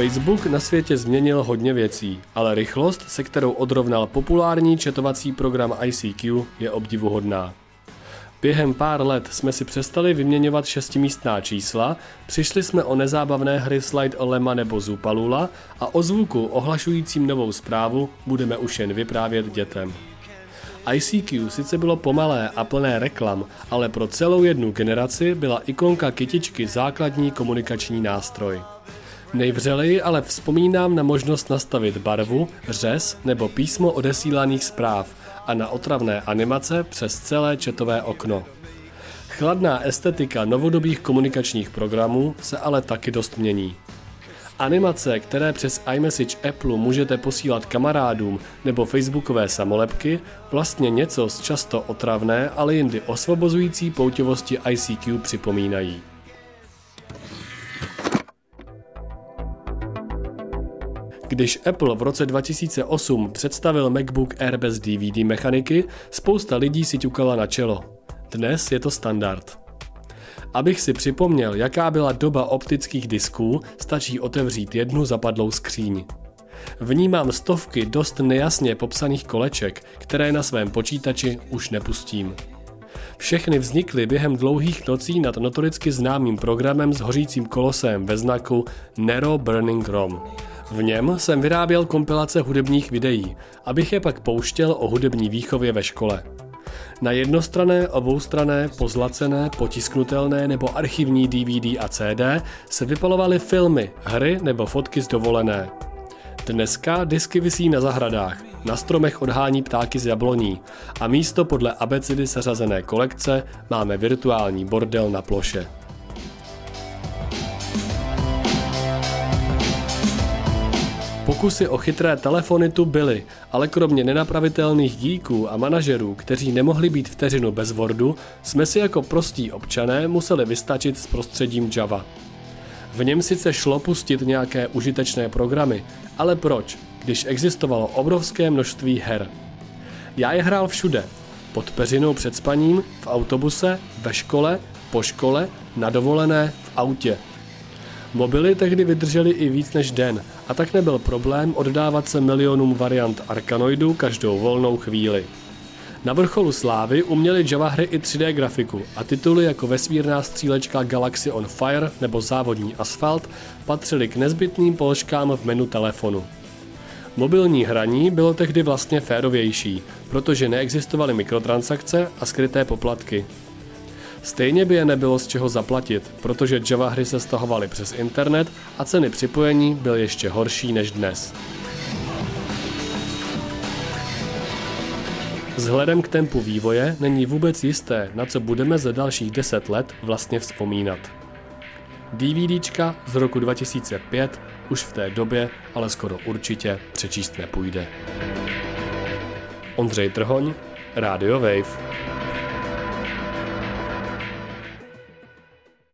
Facebook na světě změnil hodně věcí, ale rychlost, se kterou odrovnal populární četovací program ICQ, je obdivuhodná. Během pár let jsme si přestali vyměňovat šestimístná čísla, přišli jsme o nezábavné hry Slide Lema nebo Zupalula a o zvuku ohlašujícím novou zprávu budeme už jen vyprávět dětem. ICQ sice bylo pomalé a plné reklam, ale pro celou jednu generaci byla ikonka kytičky základní komunikační nástroj. Nejvřeleji ale vzpomínám na možnost nastavit barvu, řez nebo písmo odesílaných zpráv a na otravné animace přes celé četové okno. Chladná estetika novodobých komunikačních programů se ale taky dost mění. Animace, které přes iMessage Apple můžete posílat kamarádům nebo facebookové samolepky, vlastně něco z často otravné, ale jindy osvobozující pouťovosti ICQ připomínají. Když Apple v roce 2008 představil MacBook Air bez DVD mechaniky, spousta lidí si ťukala na čelo. Dnes je to standard. Abych si připomněl, jaká byla doba optických disků, stačí otevřít jednu zapadlou skříň. Vnímám stovky dost nejasně popsaných koleček, které na svém počítači už nepustím. Všechny vznikly během dlouhých nocí nad notoricky známým programem s hořícím kolosem ve znaku Nero Burning ROM. V něm jsem vyráběl kompilace hudebních videí, abych je pak pouštěl o hudební výchově ve škole. Na jednostrané, oboustrané, pozlacené, potisknutelné nebo archivní DVD a CD se vypalovaly filmy, hry nebo fotky z dovolené. Dneska disky visí na zahradách, na stromech odhání ptáky z jabloní a místo podle abecidy seřazené kolekce máme virtuální bordel na ploše. Pokusy o chytré telefony tu byly, ale kromě nenapravitelných díků a manažerů, kteří nemohli být vteřinu bez Wordu, jsme si jako prostí občané museli vystačit s prostředím Java. V něm sice šlo pustit nějaké užitečné programy, ale proč, když existovalo obrovské množství her? Já je hrál všude. Pod peřinou před spaním, v autobuse, ve škole, po škole, na dovolené, v autě – Mobily tehdy vydržely i víc než den a tak nebyl problém oddávat se milionům variant Arkanoidu každou volnou chvíli. Na vrcholu slávy uměli Java hry i 3D grafiku a tituly jako vesmírná střílečka Galaxy on Fire nebo závodní asfalt patřily k nezbytným položkám v menu telefonu. Mobilní hraní bylo tehdy vlastně férovější, protože neexistovaly mikrotransakce a skryté poplatky. Stejně by je nebylo z čeho zaplatit, protože Java hry se stahovaly přes internet a ceny připojení byly ještě horší než dnes. Vzhledem k tempu vývoje není vůbec jisté, na co budeme za dalších 10 let vlastně vzpomínat. DVDčka z roku 2005 už v té době ale skoro určitě přečíst nepůjde. Ondřej Trhoň, Radio Wave.